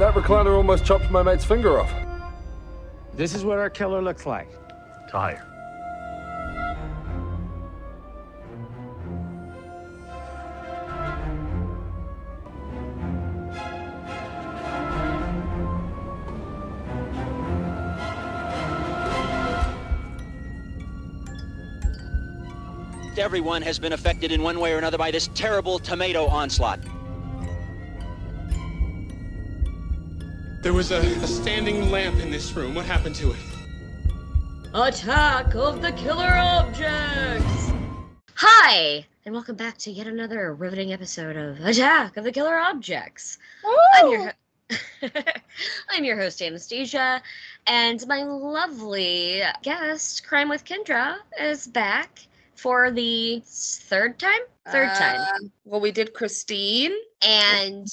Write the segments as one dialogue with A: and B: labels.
A: That recliner almost chopped my mate's finger off.
B: This is what our killer looks like.
C: Tire.
D: Everyone has been affected in one way or another by this terrible tomato onslaught.
E: There was a, a standing lamp in this room. What happened to it?
F: Attack of the Killer Objects! Hi, and welcome back to yet another riveting episode of Attack of the Killer Objects. I'm your, ho- I'm your host, Anastasia, and my lovely guest, Crime with Kendrah, is back for the third time? Third time.
G: Uh, well, we did Christine.
F: And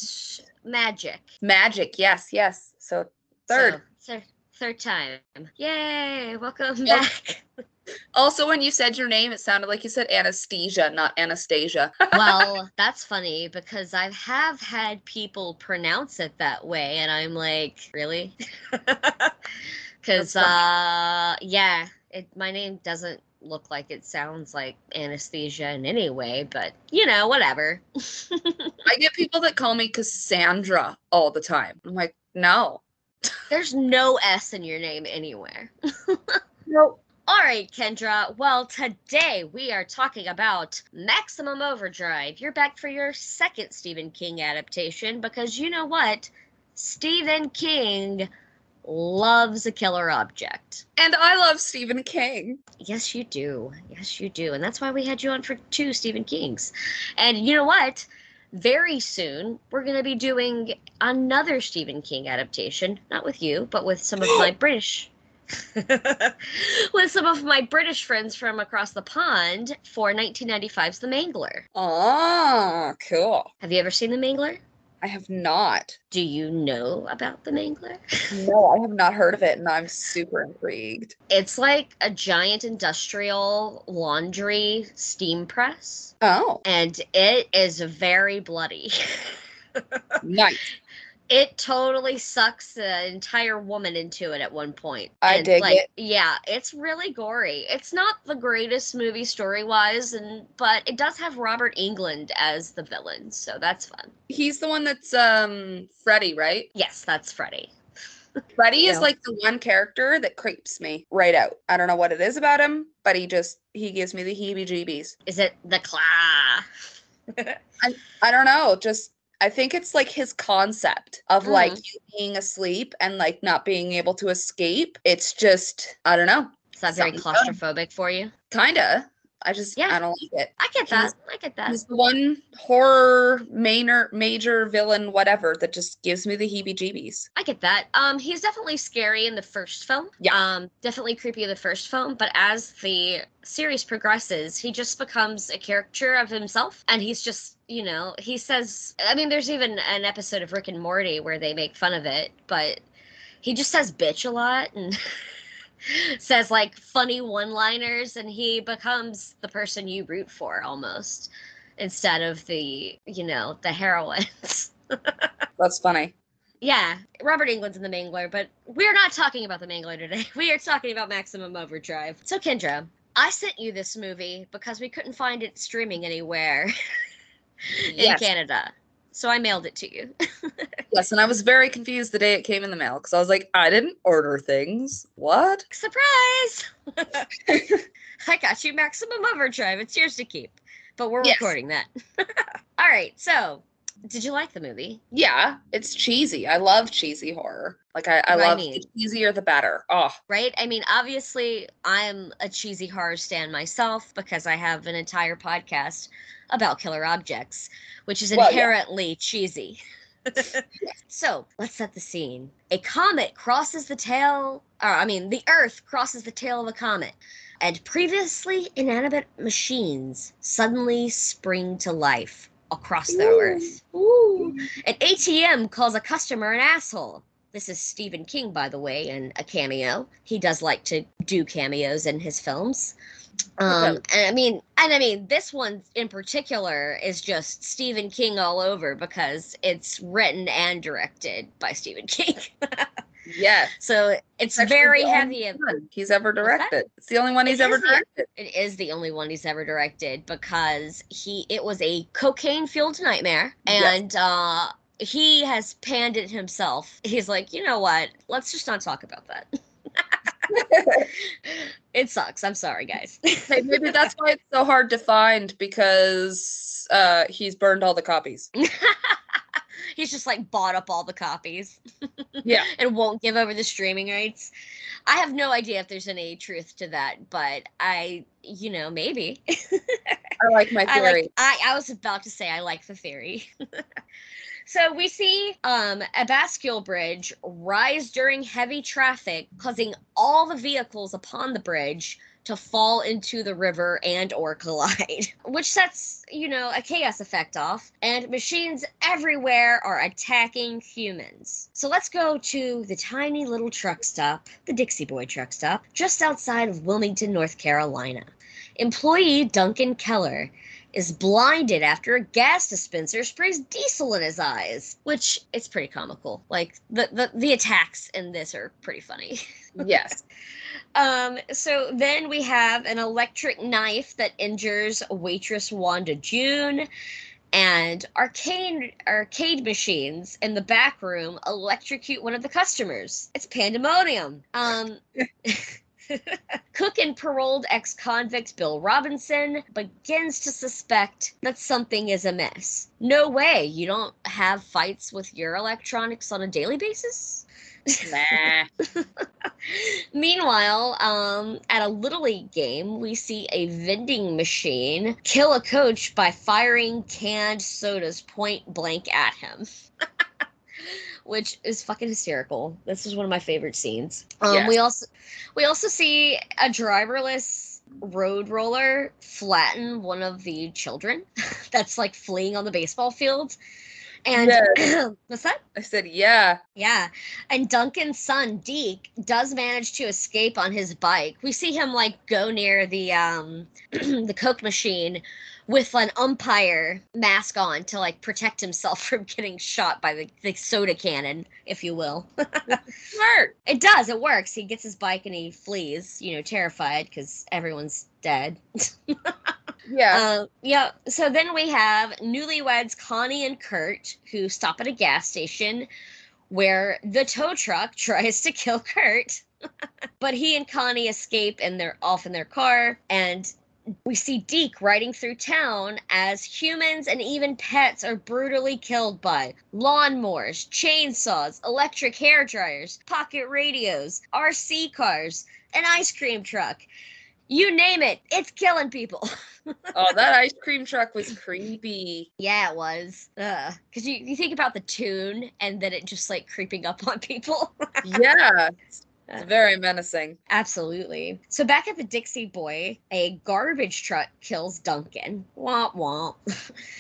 F: Magic.
G: Magic, yes, yes. So third.
F: So, thir- third time. Yay! Welcome
G: Yep.
F: back.
G: Also, when you said your name, it sounded like you said anesthesia, not Anastasia.
F: well, that's funny because I have had people pronounce it that way, and I'm like, really? Because, uh, yeah, it, my name doesn't look like it sounds like anesthesia in any way, but you know, whatever.
G: I get people that call me Cassandra all the time. I'm like, no.
F: There's no S in your name anywhere.
G: Nope.
F: All right, Kendrah. Well, today we are talking about Maximum Overdrive. You're back for your second Stephen King adaptation because you know what? Stephen King loves a killer object.
G: And I love Stephen King.
F: Yes, you do. Yes, you do. And that's why we had you on for two Stephen Kings. And you know what? Very soon, we're going to be doing another Stephen King adaptation. Not with you, but with some of my British. with some of my British friends from across the pond for 1995's The Mangler.
G: Oh, cool.
F: Have you ever seen The Mangler?
G: I have not.
F: Do you know about The Mangler?
G: No, I have not heard of it, and I'm super intrigued.
F: It's like a giant industrial laundry steam press.
G: Oh,
F: and it is very bloody.
G: nice.
F: It totally sucks the entire woman into it at one point.
G: I
F: And,
G: dig
F: like,
G: it.
F: Yeah, it's really gory. It's not the greatest movie story wise, and but it does have Robert Englund as the villain, so that's fun.
G: He's the one that's um Freddy, right?
F: Yes, that's Freddy.
G: Freddy is like the one character that creeps me right out. I don't know what it is about him, but he just he gives me the heebie-jeebies.
F: Is it the claw?
G: I, I don't know, just I think it's like his concept of like
F: Mm.
G: you being asleep and like not being able to escape. It's just I don't know,
F: Is that very claustrophobic for you?
G: kinda. I just
F: Yeah.
G: I don't like it.
F: I get that. I get that.
G: He's the one horror major major villain whatever that just gives me the heebie-jeebies.
F: I get that. Um, he's definitely scary in the first film.
G: Yeah.
F: Um, definitely creepy in the first film, but as the series progresses, he just becomes a caricature of himself, and he's just, you know, he says. I mean, there's even an episode of Rick and Morty where they make fun of it, but he just says bitch a lot and. says like funny one liners and he becomes the person you root for almost instead of the you know the heroines
G: That's funny.
F: yeah, Robert Englund's in the Mangler, but we're not talking about the Mangler today. We are talking about Maximum Overdrive. So, Kendrah, I sent you this movie because we couldn't find it streaming anywhere in
G: Yes.
F: Canada. So I mailed it to you.
G: Yes, and I was very confused the day it came in the mail because I was like, I didn't order things. What?
F: Surprise! I got you Maximum Overdrive. It's yours to keep. But we're
G: Yes.
F: recording that. All right. So, did you like the movie?
G: Yeah, it's cheesy. I love cheesy horror. Like I, I
F: What I
G: love
F: mean.
G: the cheesier the better. Oh,
F: right? I mean, obviously, I'm a cheesy horror stan myself because I have an entire podcast about killer objects, which is
G: Well, yeah.
F: inherently cheesy. so let's set the scene. A comet crosses the tail, or I mean, the Earth crosses the tail of a comet, and previously inanimate machines suddenly spring to life across the Earth. An ATM calls a customer an asshole. This is Stephen King, by the way, and a cameo. He does like to do cameos in his films. Um, and I mean, and I mean, this one in particular is just Stephen King all over because it's written and directed by Stephen King.
G: Yes.
F: so it's
G: Actually,
F: very heavy.
G: he's ever directed. It's the only one he's ever
F: is the-
G: directed.
F: It is the only one he's ever directed because he it was a cocaine fueled nightmare
G: Yes.
F: and uh he has panned it himself. He's like, you know what? Let's just not talk about that. it sucks. I'm sorry, guys.
G: Hey, maybe that's why it's so hard to find because uh, he's burned all the copies.
F: He's just like bought up all the copies
G: Yeah.
F: and won't give over the streaming rights. I have no idea if there's any truth to that, but I, you know, maybe.
G: I like my
F: I
G: theory.
F: like I, I was about to say I like the theory. so we see um, a bascule bridge rise during heavy traffic, causing all the vehicles upon the bridge to fall into the river and or collide which sets you know a chaos effect off and machines everywhere are attacking humans. So let's go to the tiny little truck stop the dixie boy truck stop just outside of wilmington north carolina. Employee duncan keller is blinded after a gas dispenser sprays diesel in his eyes, which it's pretty comical. Like the the, the attacks in this are pretty funny.
G: yes.
F: Um, so then we have an electric knife that injures waitress Wanda June. And arcade arcade machines in the back room electrocute one of the customers. It's pandemonium. Um, paroled ex convict Bill Robinson begins to suspect that something is amiss. No way, you don't have fights with your electronics on a daily basis?
G: Nah.
F: Meanwhile, um, at a Little League game, we see a vending machine kill a coach by firing canned sodas point blank at him. Which is fucking hysterical. This is one of my favorite scenes. Um,
G: Yes.
F: We also we also see a driverless road roller flatten one of the children that's like fleeing on the baseball field. And what's that?
G: I said, yeah.
F: Yeah. And Duncan's son, Deke, does manage to escape on his bike. We see him like go near the um the Coke machine with an umpire mask on to like protect himself from getting shot by the, the soda cannon, if you will.
G: Smart.
F: it does, it works. He gets his bike and he flees, you know, terrified because everyone's dead.
G: Yeah.
F: Uh, yeah. So then we have newlyweds Connie and Kurt who stop at a gas station where the tow truck tries to kill Kurt. but he and Connie escape and they're off in their car and we see Deke riding through town as humans and even pets are brutally killed by lawnmowers, chainsaws, electric hair dryers, pocket radios, RC cars, an ice cream truck. You name it, it's killing people.
G: oh, that ice cream truck was creepy.
F: Yeah, it was. Because you, you think about the tune and then it just like creeping up on people.
G: Yeah. It's very menacing.
F: Absolutely. So back at the Dixie Boy, a garbage truck kills Duncan. Womp womp.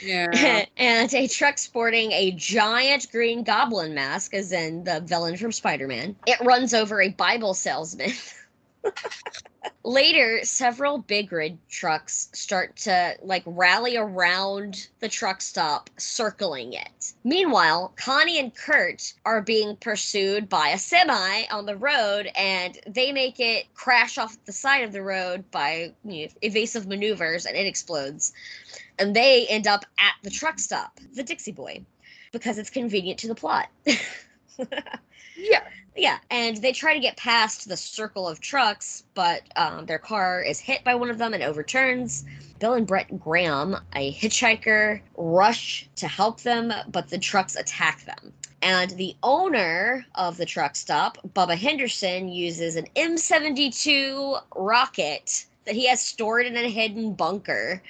G: Yeah.
F: and a truck sporting a giant green goblin mask, as in the villain from Spider Man, it runs over a Bible salesman. Later, several big rig trucks start to like rally around the truck stop, circling it. Meanwhile, Connie and Kurt are being pursued by a semi on the road, and they make it crash off the side of the road by you know, evasive maneuvers, and it explodes. And they end up at the truck stop, the Dixie Boy, because it's convenient to the plot.
G: yeah.
F: Yeah, and they try to get past the circle of trucks, but um, their car is hit by one of them and overturns. Bill and Brett Graham, a hitchhiker, rush to help them, but the trucks attack them. And the owner of the truck stop, Bubba Henderson, uses an M72 rocket that he has stored in a hidden bunker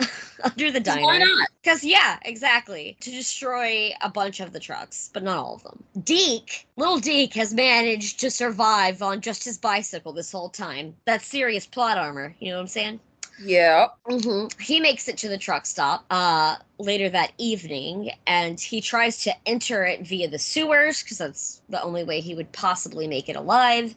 F: under the diner.
G: Why not?
F: Because, yeah, exactly. To destroy a bunch of the trucks, but not all of them. Deke, little Deke, has managed to survive on just his bicycle this whole time. That's serious plot armor. You know what I'm saying?
G: Yeah.
F: hmm He makes it to the truck stop uh, later that evening, and he tries to enter it via the sewers because that's the only way he would possibly make it alive.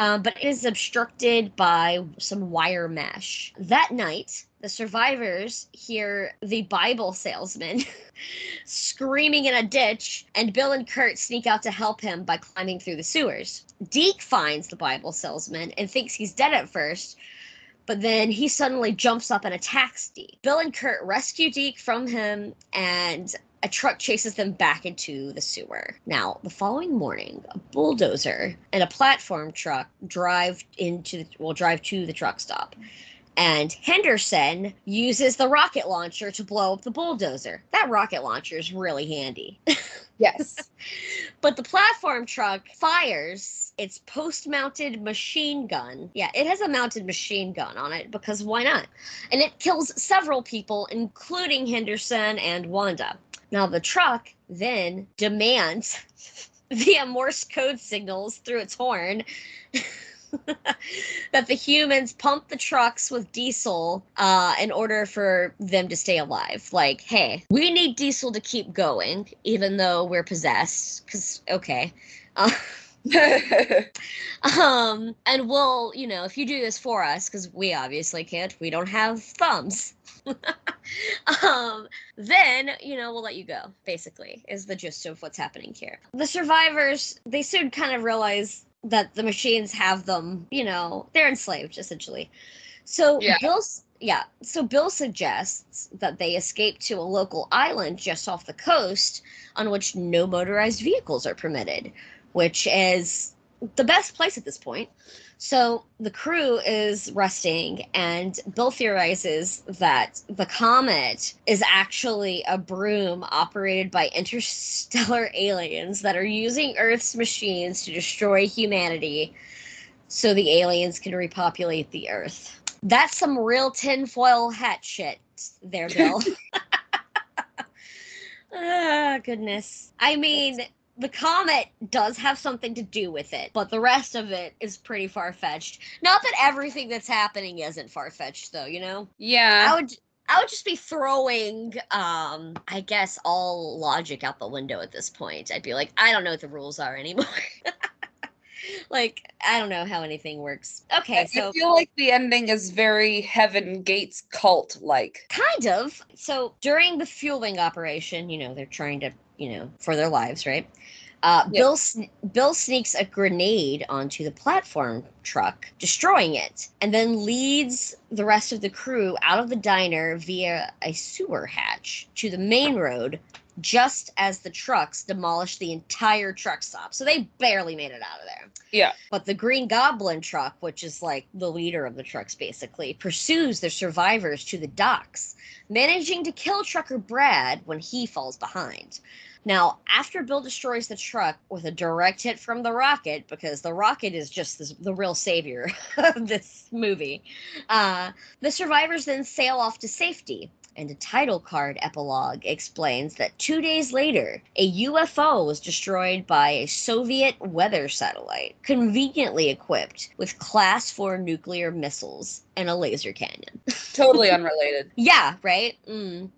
F: Um, but it is obstructed by some wire mesh. That night, the survivors hear the Bible salesman screaming in a ditch, and Bill and Kurt sneak out to help him by climbing through the sewers. Deke finds the Bible salesman and thinks he's dead at first, but then he suddenly jumps up and attacks Deke. Bill and Kurt rescue Deke from him, and a truck chases them back into the sewer. Now, the following morning, a bulldozer and a platform truck drive into the, will drive to the truck stop. And Henderson uses the rocket launcher to blow up the bulldozer. That rocket launcher is really handy.
G: Yes.
F: But the platform truck fires its post mounted machine gun. Yeah, it has a mounted machine gun on it because why not? And it kills several people, including Henderson and Wanda. Now, the truck then demands via Morse code signals through its horn. that the humans pump the trucks with diesel uh, in order for them to stay alive. Like, hey, we need diesel to keep going, even though we're possessed. Because, okay. Uh, um, and we'll, you know, if you do this for us, because we obviously can't, we don't have thumbs. um, then, you know, we'll let you go, basically, is the gist of what's happening here. The survivors, they soon kind of realize that the machines have them, you know, they're enslaved, essentially. So
G: Yeah.
F: Bill's yeah, so Bill suggests that they escape to a local island just off the coast on which no motorized vehicles are permitted, which is the best place at this point. So the crew is resting, and Bill theorizes that the comet is actually a broom operated by interstellar aliens that are using Earth's machines to destroy humanity so the aliens can repopulate the Earth. That's some real tinfoil hat shit there, Bill. ah, goodness. I mean, the comet does have something to do with it, but the rest of it is pretty far fetched. Not that everything that's happening isn't far fetched, though. You know,
G: Yeah.
F: I would. I would just be throwing, um, I guess, all logic out the window at this point. I'd be like, I don't know what the rules are anymore. like, I don't know how anything works. Okay, so
G: I feel like the ending is very Heaven Gates cult like.
F: Kind of. So during the fueling operation, you know, they're trying to, you know, for their lives, right? Uh,
G: Yeah.
F: Bill Bill sneaks a grenade onto the platform truck, destroying it, and then leads the rest of the crew out of the diner via a sewer hatch to the main road. Just as the trucks demolished the entire truck stop, so they barely made it out of there.
G: Yeah.
F: But the Green Goblin truck, which is like the leader of the trucks basically, pursues the survivors to the docks, managing to kill trucker Brad when he falls behind. Now, after Bill destroys the truck with a direct hit from the rocket, because the rocket is just this, the real savior of this movie, uh, the survivors then sail off to safety. And a title card epilogue explains that two days later, a UFO was destroyed by a Soviet weather satellite, conveniently equipped with Class 4 nuclear missiles and a laser cannon.
G: Totally unrelated.
F: Yeah, right? Mm.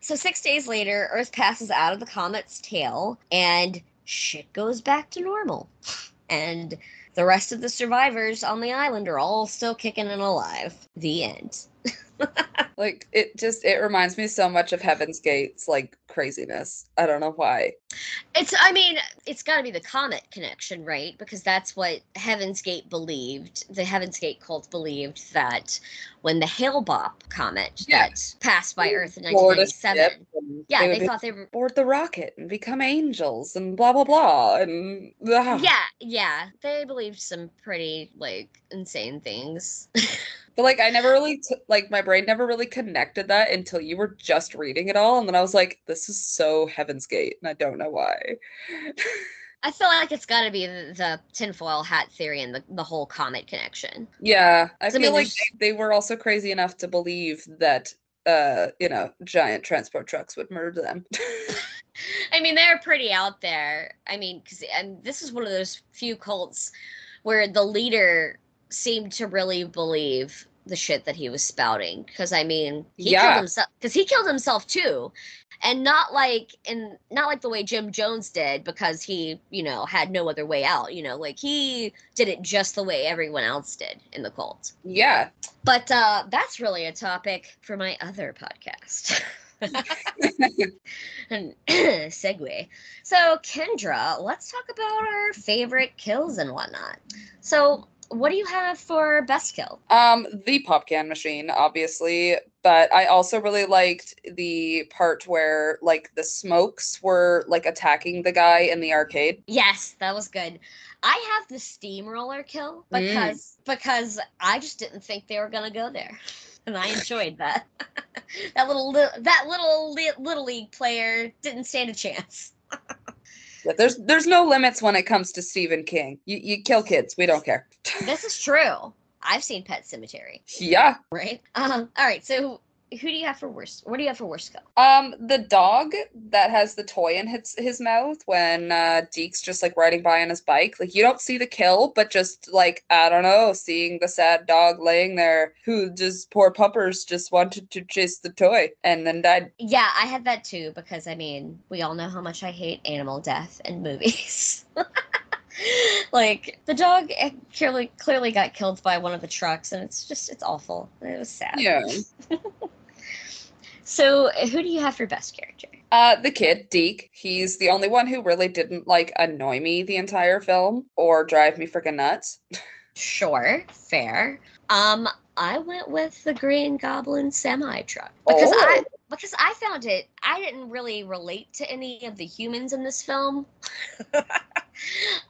F: So, six days later, Earth passes out of the comet's tail and shit goes back to normal. And the rest of the survivors on the island are all still kicking and alive. The end.
G: Like it just it reminds me so much of Heaven's Gates like craziness. I don't know why.
F: It's, I mean, it's got to be the comet connection, right? Because that's what Heaven's Gate believed. The Heaven's Gate cult believed that when the Hale-Bopp comet
G: Yeah.
F: that passed by Earth in 1997, yeah,
G: would
F: they thought they were.
G: board the rocket and become angels and blah blah blah and ah.
F: Yeah, yeah, they believed some pretty like insane things.
G: But like I never really t- like my brain never really connected that until you were just reading it all and then I was like this is so Heaven's Gate and I don't know why.
F: I feel like it's got to be the, the tinfoil hat theory and the, the whole comet connection.
G: Yeah, I
F: I
G: feel
F: mean,
G: like they, they were also crazy enough to believe that uh you know giant transport trucks would murder them.
F: I mean, they're pretty out there. I mean, because and this is one of those few cults where the leader seemed to really believe the shit that he was spouting because I mean he
G: Yeah.
F: killed himself because he killed himself too, and not like in not like the way Jim Jones did because he you know had no other way out. You know, like he did it just the way everyone else did in the cult.
G: Yeah.
F: But uh, that's really a topic for my other podcast. and segue. So, Kendrah, let's talk about our favorite kills and whatnot. So, what do you have for best kill?
G: Um, the pop can machine, obviously, but I also really liked the part where like the smokes were like attacking the guy in the arcade.
F: Yes, that was good. I have the steamroller kill
G: Mm.
F: because because I just didn't think they were gonna go there, and I enjoyed that. that little that little little league player didn't stand a chance.
G: Yeah, there's there's no limits when it comes to Stephen King. You you kill kids, we don't care.
F: this is true. I've seen Pet Sematary,
G: Yeah.
F: right? Um, all right. So, who do you have for worst? What do you have for worst kill?
G: Um, the dog that has the toy in his his mouth when uh Deke's just like riding by on his bike. Like you don't see the kill, but just like I don't know, seeing the sad dog laying there, who just poor puppers just wanted to chase the toy and then died.
F: Yeah, I had that too because I mean, we all know how much I hate animal death in movies. like the dog eh, clearly clearly got killed by one of the trucks, and it's just it's awful. It was sad.
G: Yeah.
F: So, who do you have for best character?
G: Uh, the kid, Deke, he's the only one who really didn't like annoy me the entire film or drive me freaking nuts.
F: Sure, fair. Um, I went with the Green Goblin semi truck because I
G: Oh.
F: because I found it. I didn't really relate to any of the humans in this film.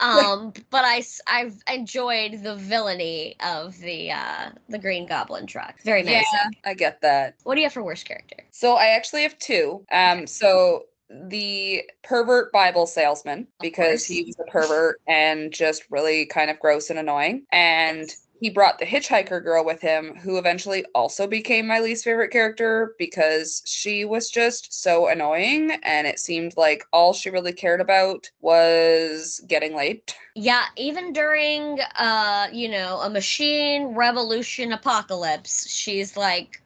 F: um, but I I've enjoyed the villainy of the uh the Green Goblin truck. Very
G: nice.
F: Yeah.
G: I get that.
F: What do you have for worst character?
G: So I actually have two. Um, so the pervert Bible salesman because he was a pervert and just really kind of gross and annoying, and he brought the hitchhiker girl with him, who eventually also became my least favorite character because she was just so annoying, and it seemed like all she really cared about was getting laid.
F: Yeah, even during uh, you know, a machine revolution apocalypse, she's like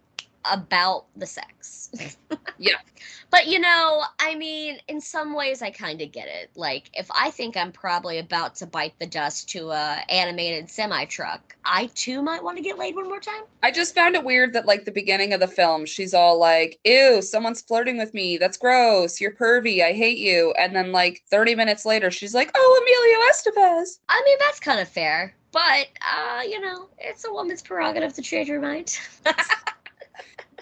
F: about the sex.
G: Yeah.
F: But you know, I mean, in some ways I kind of get it. Like if I think I'm probably about to bite the dust to a animated semi truck, I too might want to get laid one more time.
G: I just found it weird that like the beginning of the film, she's all like, "Ew, someone's flirting with me. That's gross. You're pervy. I hate you." And then like 30 minutes later, she's like, "Oh, Emilio Estevez."
F: I mean, that's kind of fair. But uh, you know, it's a woman's prerogative to change her mind.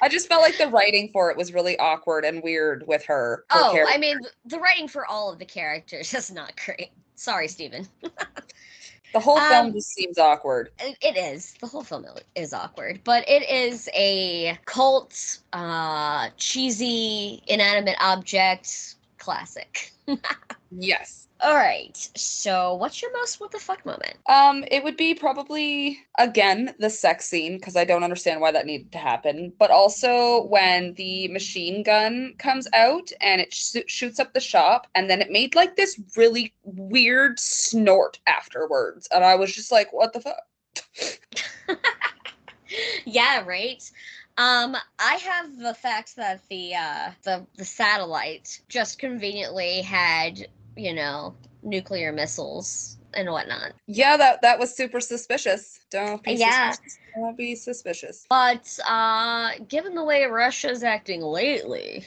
G: I just felt like the writing for it was really awkward and weird with her. her
F: Oh,
G: character.
F: I mean, the writing for all of the characters is not great. Sorry, Stephen.
G: the whole film
F: um,
G: just seems awkward.
F: It it is. The whole film is awkward, but it is a cult, uh, cheesy, inanimate object classic.
G: Yes.
F: All right. So, what's your most what the fuck moment?
G: Um, it would be probably again the sex scene because I don't understand why that needed to happen, but also when the machine gun comes out and it sh- shoots up the shop, and then it made like this really weird snort afterwards, and I was just like, "What the fuck?"
F: yeah, right. Um, I have the fact that the uh the the satellite just conveniently had you know nuclear missiles and whatnot.
G: Yeah, that that was super suspicious. Don't be
F: Yeah.
G: suspicious. Don't be suspicious.
F: But uh, given the way Russia's acting lately,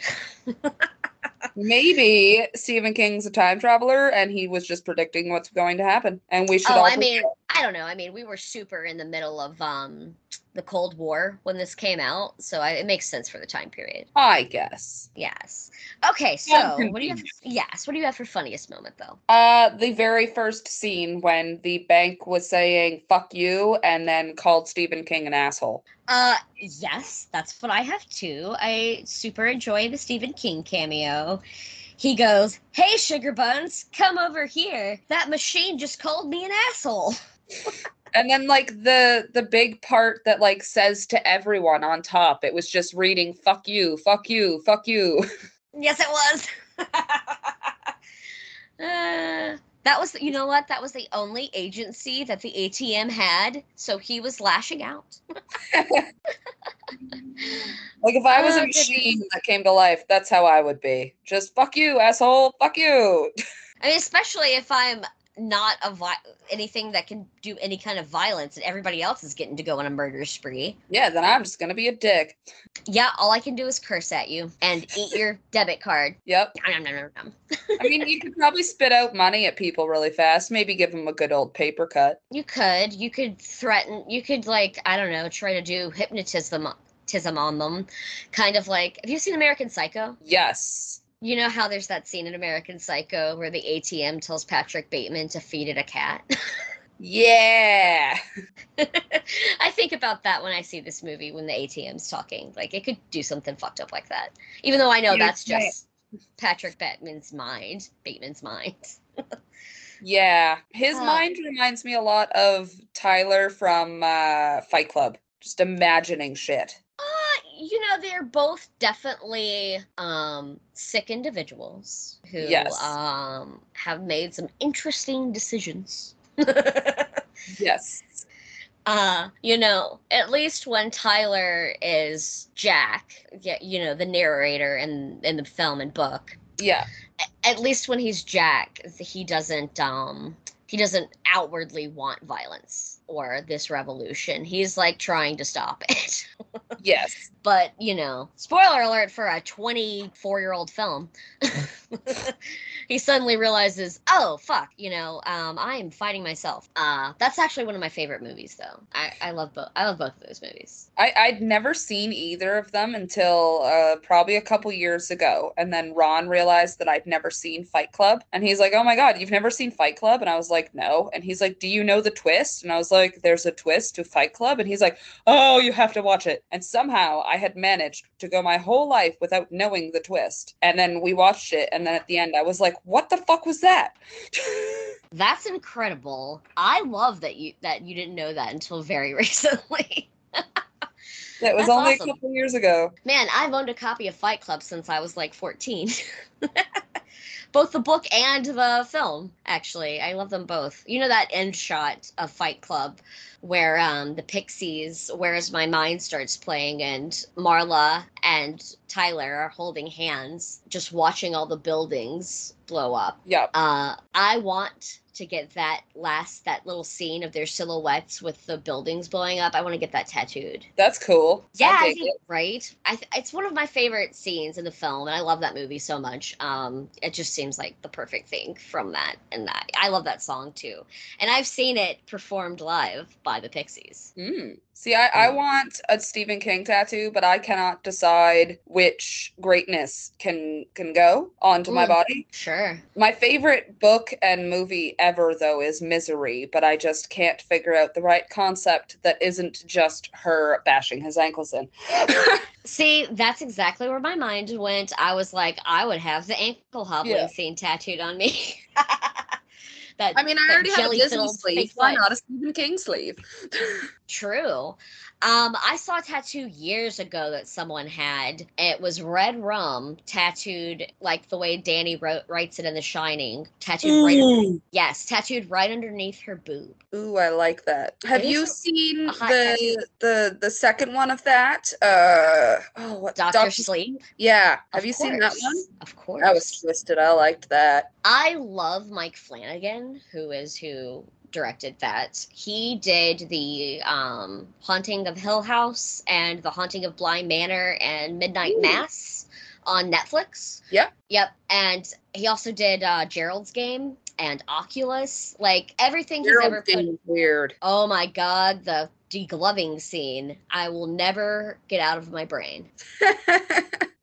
G: Maybe Stephen King's a time traveler and he was just predicting what's going to happen, and we should
F: oh,
G: all.
F: I mean, I don't know. I mean, we were super in the middle of um the Cold War when this came out, so I, it makes sense for the time period.
G: I guess.
F: Yes. Okay, so what do you have? Yes, what do you have for funniest moment though?
G: Uh, the very first scene when the bank was saying "fuck you" and then called Stephen King an asshole.
F: Uh, yes, that's what I have too. I super enjoy the Stephen King cameo. He goes, "Hey, sugar buns, come over here. That machine just called me an asshole."
G: And then like the the big part that like says to everyone on top, it was just reading "fuck you, fuck you, fuck you."
F: Yes, it was. uh, that was, you know what? That was the only agency that the ATM had, so he was lashing out.
G: Like if I was
F: Oh,
G: a
F: goodness.
G: machine that came to life, that's how I would be. Just fuck you, asshole. Fuck you.
F: I mean, especially if I'm not a vi- anything that can do any kind of violence, and everybody else is getting to go on a murder spree.
G: Yeah, then I'm just gonna be a dick.
F: Yeah, all I can do is curse at you and eat your debit card.
G: Yep.
F: Nom, nom, nom.
G: I mean, you could probably spit out money at people really fast. Maybe give them a good old paper cut.
F: You could, you could threaten, you could like, I don't know, try to do hypnotism on them, kind of like. Have you seen American Psycho?
G: Yes.
F: You know how there's that scene in American Psycho where the ATM tells Patrick Bateman to feed it a cat.
G: Yeah.
F: I think about that when I see this movie when the ATM's talking. Like it could do something fucked up like that. Even though I know
G: Yeah,
F: that's
G: right.
F: just Patrick Bateman's mind. Bateman's mind.
G: Yeah. His mind reminds me a lot of Tyler from uh, Fight Club. Just imagining shit.
F: You know, they're both definitely um sick individuals who
G: Yes.
F: um have made some interesting decisions.
G: Yes.
F: uh you know at least when tyler is jack yeah you know the narrator in in the film and book
G: Yeah.
F: at least when he's jack he doesn't um he doesn't outwardly want violence or this revolution he's like trying to stop it
G: Yes.
F: but you know spoiler alert for a 24 year old film he suddenly realizes oh fuck you know um i am fighting myself uh that's actually one of my favorite movies though i i love both i love both of those movies
G: I, I'd never seen either of them until uh, probably a couple years ago. And then Ron realized that I'd never seen Fight Club. And he's like, Oh my God, you've never seen Fight Club? And I was like, Like, no. And he's like, Do you know the twist? And I was like, There's a twist to Fight Club. And he's like, Oh, you have to watch it. And somehow I had managed to go my whole life without knowing the twist. And then we watched it. And then at the end, I was like, What the fuck was that?
F: that's incredible i love that you that you didn't know that until very recently
G: That was
F: That's
G: only
F: awesome.
G: a couple years ago.
F: Man, I've owned a copy of Fight Club since I was like 14. both the book and the film, actually. I love them both. You know that end shot of Fight Club where um, the Pixies, Where Is My Mind starts playing, and Marla and Tyler are holding hands, just watching all the buildings blow up.
G: Yeah.
F: Uh, I want to get that last that little scene of their silhouettes with the buildings blowing up. I want to get that tattooed.
G: That's cool.
F: Yeah,
G: I
F: I think,
G: it.
F: right. I th- it's one of my favorite scenes in the film, and I love that movie so much. Um, it just seems like the perfect thing from that, and that I love that song too. And I've seen it performed live by the Pixies.
G: Mm. See, I, I want a Stephen King tattoo, but I cannot decide which greatness can can go onto my
F: Mm.
G: body.
F: Sure.
G: My favorite book and movie ever, though, is Misery, but I just can't figure out the right concept that isn't just her bashing his ankles in.
F: See, that's exactly where my mind went. I was like, I would have the ankle hobbling
G: Yeah.
F: scene tattooed on me. that
G: I mean, I already have a Disney sleeve. Why not a Stephen King sleeve?
F: True. Um, I saw a tattoo years ago that someone had. It was red rum tattooed like the way Danny wrote, writes it in The Shining. Tattooed right, yes, tattooed right underneath her boob.
G: Ooh, I like that. Have you seen the
F: tattoo.
G: the the second one of that? Uh oh, what
F: Doctor Sleep.
G: Yeah, have
F: Of
G: you seen that one?
F: Of course.
G: That was twisted. I liked that.
F: I love Mike Flanagan, who is who directed that. He did the um, Haunting of Hill House and the Haunting of Bly Manor and Midnight
G: Ooh.
F: Mass on Netflix.
G: Yep.
F: Yep. And he also did uh, Gerald's Game and Oculus. Like everything he's ever
G: Gerald's
F: put.
G: game weird.
F: Oh my god, the degloving scene. I will never get out of my brain.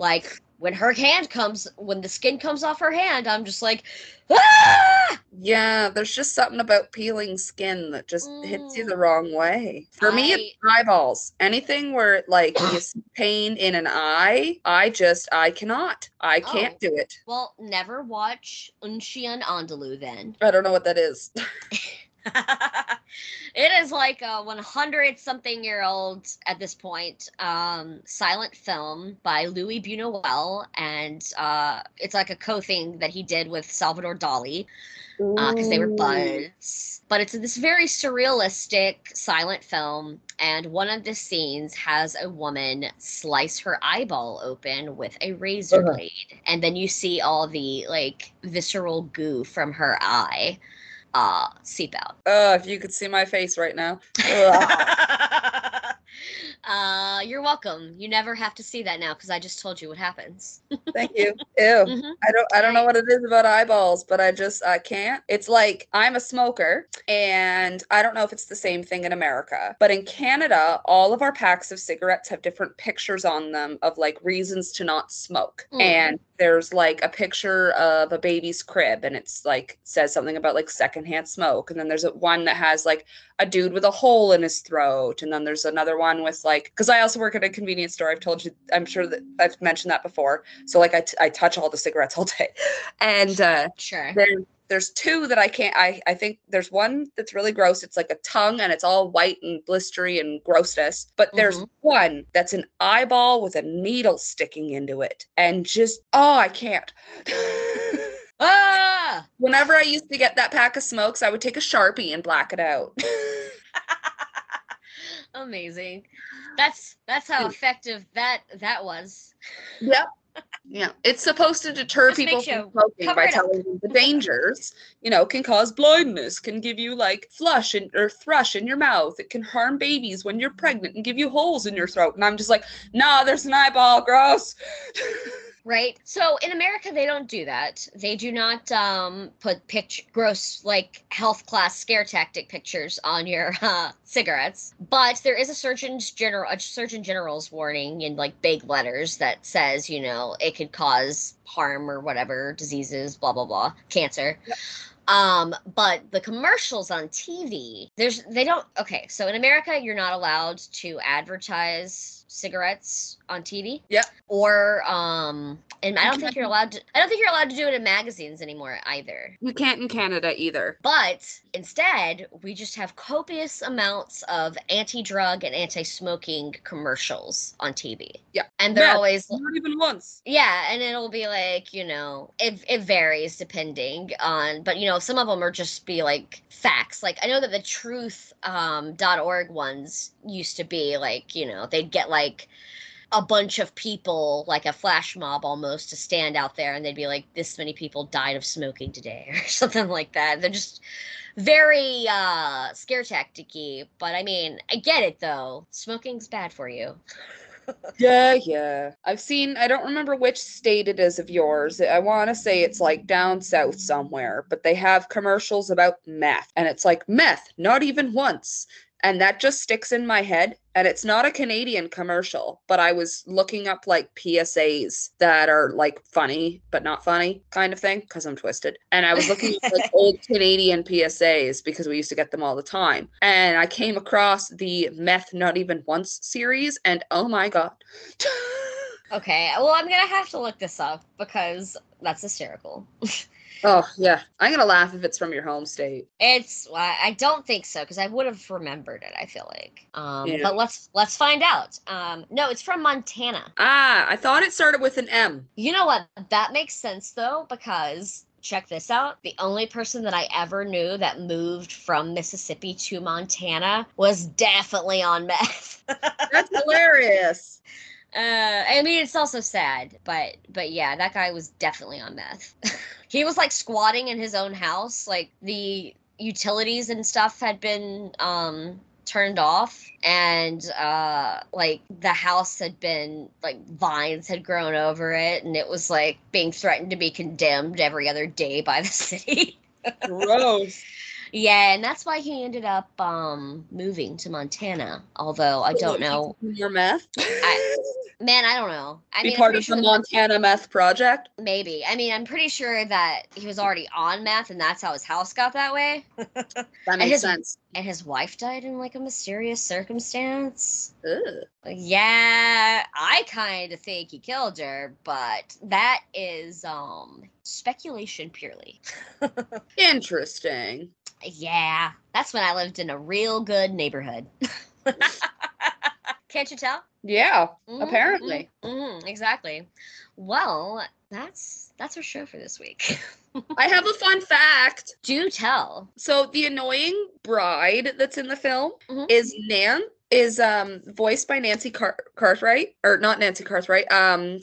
F: Like when her hand comes, when the skin comes off her hand, I'm just like, ah!
G: yeah, there's just something about peeling skin that just hits you the
F: Mm.
G: wrong way. For me, it's eyeballs. Anything where like you see pain in an eye, I just I cannot. I can't
F: Oh.
G: do it.
F: Well, never watch Un Chien Andalou then.
G: I don't know what that is.
F: it is like a 100 something year old at this point um, silent film by Louis Buñuel, and uh, it's like a co thing that he did with Salvador Dali because they were buds. But it's this very surrealistic silent film, and one of the scenes has a woman slice her eyeball open with a razor
A: Uh-huh.
F: blade, and then you see all the like visceral goo from her eye uh out.
G: Oh, if you could see my face right now.
F: Uh you're welcome. You never have to see that now because I just told you what happens.
G: Thank you. Ew.
F: Mhm.
G: I don't I don't know what it is about eyeballs, but I just I can't. It's like I'm a smoker and I don't know if it's the same thing in America, but in Canada, all of our packs of cigarettes have different pictures on them of like reasons to not smoke.
F: Mm.
G: And there's like a picture of a baby's crib and it's like says something about like secondhand smoke and then there's a one that has like a dude with a hole in his throat and then there's another one with like because i also work at a convenience store i've told you i'm sure that i've mentioned that before so like i, t- I touch all the cigarettes all day and uh
F: Sure.
G: there there's two that i can't i i think there's one that's really gross it's like a tongue and it's all white and blistery and grossness but there's
F: Mhm.
G: one that's an eyeball with a needle sticking into it and just oh i can't
F: Ah!
G: Whenever i used to get that pack of smokes i would take a sharpie and black it out
F: Amazing. That's that's how effective that that was.
G: Yep. Yeah, it's supposed to deter
F: Just
G: people
F: sure-
G: from smoking
F: cover
G: by telling them the dangers. You know, can cause blindness, can give you like flush in, or thrush in your mouth. It can harm babies when you're pregnant and give you holes in your throat. And I'm just like, nah, there's an eyeball, gross.
F: Right? So in America they don't do that. They do not um put picture gross like health class scare tactic pictures on your uh, cigarettes. But there is a surgeon's general a surgeon general's warning in like big letters that says, you know, it could cause harm or whatever, diseases, blah blah blah, cancer. Um, but the commercials on TV, there's they don't okay, so in America you're not allowed to advertise cigarettes on TV.
G: Yeah.
F: Or um and I don't think you're allowed to I don't think you're allowed to do it in magazines anymore either.
G: You can't in Canada either.
F: But instead, we just have copious amounts of anti-drug and anti-smoking commercials on TV.
G: Yeah.
F: And they're
G: Meth.
F: always
G: Not even once.
F: yeah, and it'll be like, you know, it it varies depending on but you know, some of them are just be like facts. Like I know that the truth um .org ones used to be like, you know, they'd get like a bunch of people, like a flash mob almost, to stand out there and they'd be like, this many people died of smoking today or something like that. They're just very uh scare tacticy. But I mean, I get it though. Smoking's bad for you.
G: Yeah, yeah. I've seen, I don't remember which state it is of yours. I want to say it's like down south somewhere, but they have commercials about meth. And it's like, meth, not even once. And that just sticks in my head. And it's not a Canadian commercial, but I was looking up like PSAs that are like funny, but not funny kind of thing, because I'm twisted. And I was looking at like old Canadian PSAs because we used to get them all the time. And I came across the Meth Not Even Once series, and oh my God.
F: Okay, well, I'm gonna have to look this up because that's hysterical.
G: oh, yeah. I'm to laugh if it's from your home state.
F: It's well, I I don't think so because I would have remembered it. I feel like, um,
G: Yeah.
F: but let's let's find out. Um, no, it's from Montana.
G: Ah, I thought it started with an M.
F: You know what? That makes sense though because check this out. The only person that I ever knew that moved from Mississippi to Montana was definitely on meth.
G: That's hilarious.
F: Uh, I mean, it's also sad, but but yeah, that guy was definitely on meth. he was like squatting in his own house, like the utilities and stuff had been um turned off and uh like the house had been like vines had grown over it and it was like being threatened to be condemned every other day by the city
G: Gross.
F: yeah and that's why he ended up um moving to montana although i don't know
G: Your meth?
F: I- man i don't know i
G: Be
F: mean
G: part of
F: sure
G: the Montana meth project?
F: Maybe. I mean, I'm pretty sure that he was already on meth and that's how his house got that way.
G: That
F: And
G: makes
F: his-
G: sense.
F: And his wife died in like a mysterious circumstance. Yeah, I kind of think he killed her, but that is um speculation purely.
G: Interesting.
F: Yeah, that's when I lived in a real good neighborhood. Can't you tell?
G: Yeah,
F: Mhm,
G: apparently.
F: mhm, mhm, exactly. Well, that's that's our show for this week.
G: I have a fun fact.
F: Do tell.
G: So the annoying bride that's in the film
F: Mhm.
G: is Nan is um voiced by Nancy Car- Cartwright or not Nancy Cartwright. Um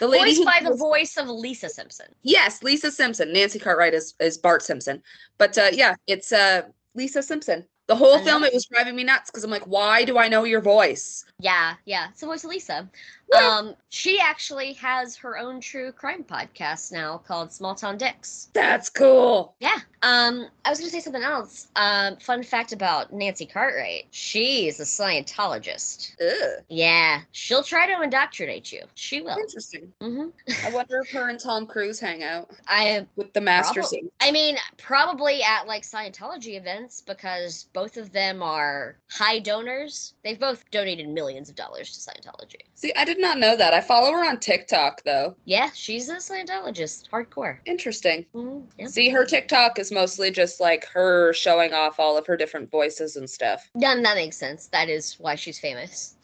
G: the lady
F: Voiced by the voice of Lisa Simpson.
G: Yes, Lisa Simpson. Nancy Cartwright is is Bart Simpson. But uh yeah, it's uh Lisa Simpson. The whole film it was driving me nuts because I'm like, why do I know your voice?
F: Yeah, yeah. It's the voice of Lisa. Um, she actually has her own true crime podcast now called Small Town Dicks.
G: That's cool.
F: Yeah. Um, I was gonna say something else. Um, fun fact about Nancy Cartwright. She's a Scientologist.
G: Ugh,
F: Yeah, she'll try to indoctrinate you. She will.
G: interesting.
F: hmm
G: I wonder if her and Tom Cruise hang out
F: I
G: with the master scene.
F: I mean, probably at like Scientology events because both of them are high donors. They've both donated millions of dollars to Scientology.
G: See, I did not know that. I follow her on TikTok though.
F: Yeah, she's a Scientologist, hardcore.
G: Interesting.
F: Mm, yeah.
G: See, her TikTok is mostly just like her showing off all of her different voices and stuff.
F: Yeah, that makes sense. That is why she's famous.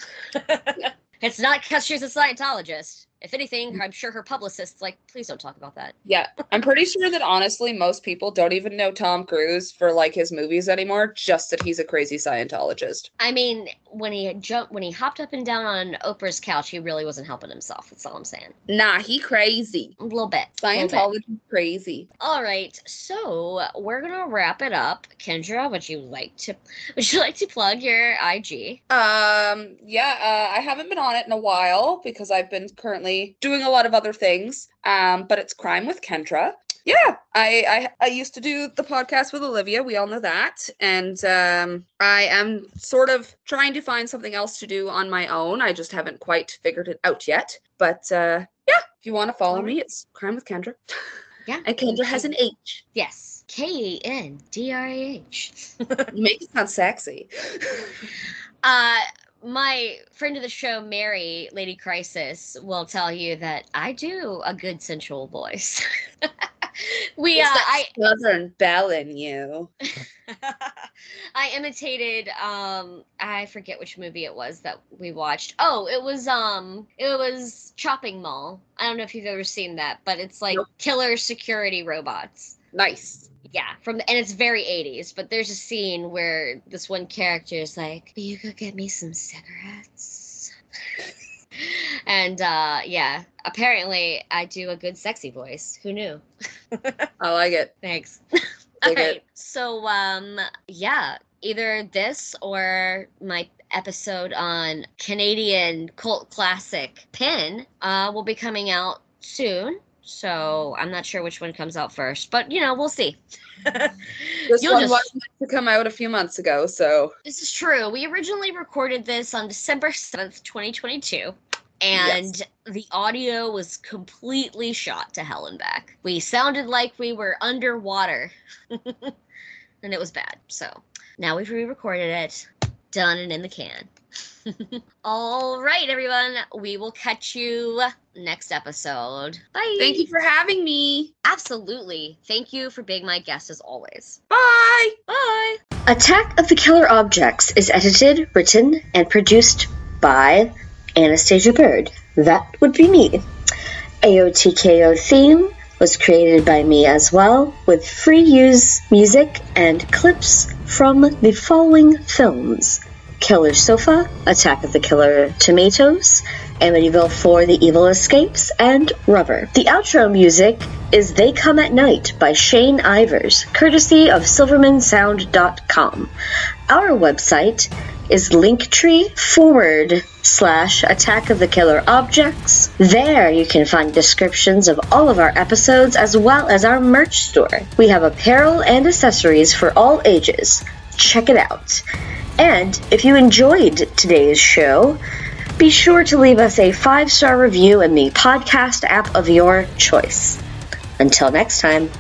F: it's not because she's a Scientologist. If anything, I'm sure her publicist's like, please don't talk about that.
G: Yeah, I'm pretty sure that honestly, most people don't even know Tom Cruise for like his movies anymore, just that he's a crazy Scientologist.
F: I mean, when he jumped, when he hopped up and down on Oprah's couch, he really wasn't helping himself. That's all I'm saying.
G: Nah, he crazy.
F: A little bit. a little bit.
G: Scientology crazy.
F: All right, so we're gonna wrap it up. Kendrah, would you like to would you like to plug your IG?
G: Um, yeah, uh, I haven't been on it in a while because I've been currently doing a lot of other things. Um, but it's Crime with Kendrah. Yeah, I, I I used to do the podcast with Olivia. We all know that, and um, I am sort of trying to find something else to do on my own. I just haven't quite figured it out yet. But uh, yeah, if you want to follow me, it's Crime with Kendrah.
F: Yeah.
G: And Kendrah has an H.
F: Yes. K E N D R A H.
G: You make it sound sexy.
F: Uh my friend of the show, Mary, Lady Crisis, will tell you that I do a good sensual voice. we uh
G: It's that
F: I
G: Southern belle in you.
F: I imitated um I forget which movie it was that we watched. Oh, it was um it was Chopping Mall. I don't know if you've ever seen that, but it's like
G: Nope.
F: killer security robots.
G: Nice.
F: Yeah, from the, and it's very 80s, but there's a scene where this one character is like, "You go get me some cigarettes." and uh yeah, apparently I do a good sexy voice. Who knew?
G: I like it.
F: Thanks. Alright.
G: it.
F: So um yeah, either this or my episode on Canadian cult classic Pin uh will be coming out soon. So I'm not sure which one comes out first, but you know, we'll see.
G: This
F: You'll
G: one
F: just-
G: was meant to come out a few months ago, so
F: This is true. We originally recorded this on December 7th, 2022. And the audio was completely shot to hell and back. We sounded like we were underwater. and it was bad. So now we've re recorded it, done and in the can. All right, everyone. We will catch you next episode. Bye.
G: thank you for having me.
F: Absolutely. Thank you for being my guest as always.
G: Bye.
F: Bye.
C: Attack of the Killer Objects is edited, written, and produced by Anastasia Bird. That would be me. AOTKO theme was created by me as well, with free use music and clips from the following films Killer Sofa, Attack of the Killer Tomatoes, Amityville 4 The Evil Escapes, and Rubber. The outro music is They Come at Night by Shane Ivers, courtesy of SilvermanSound.com. Our website is linktree forward slash attack of the killer objects. There you can find descriptions of all of our episodes as well as our merch store. We have apparel and accessories for all ages. Check it out. And if you enjoyed today's show, be sure to leave us a five star review in the podcast app of your choice. Until next time.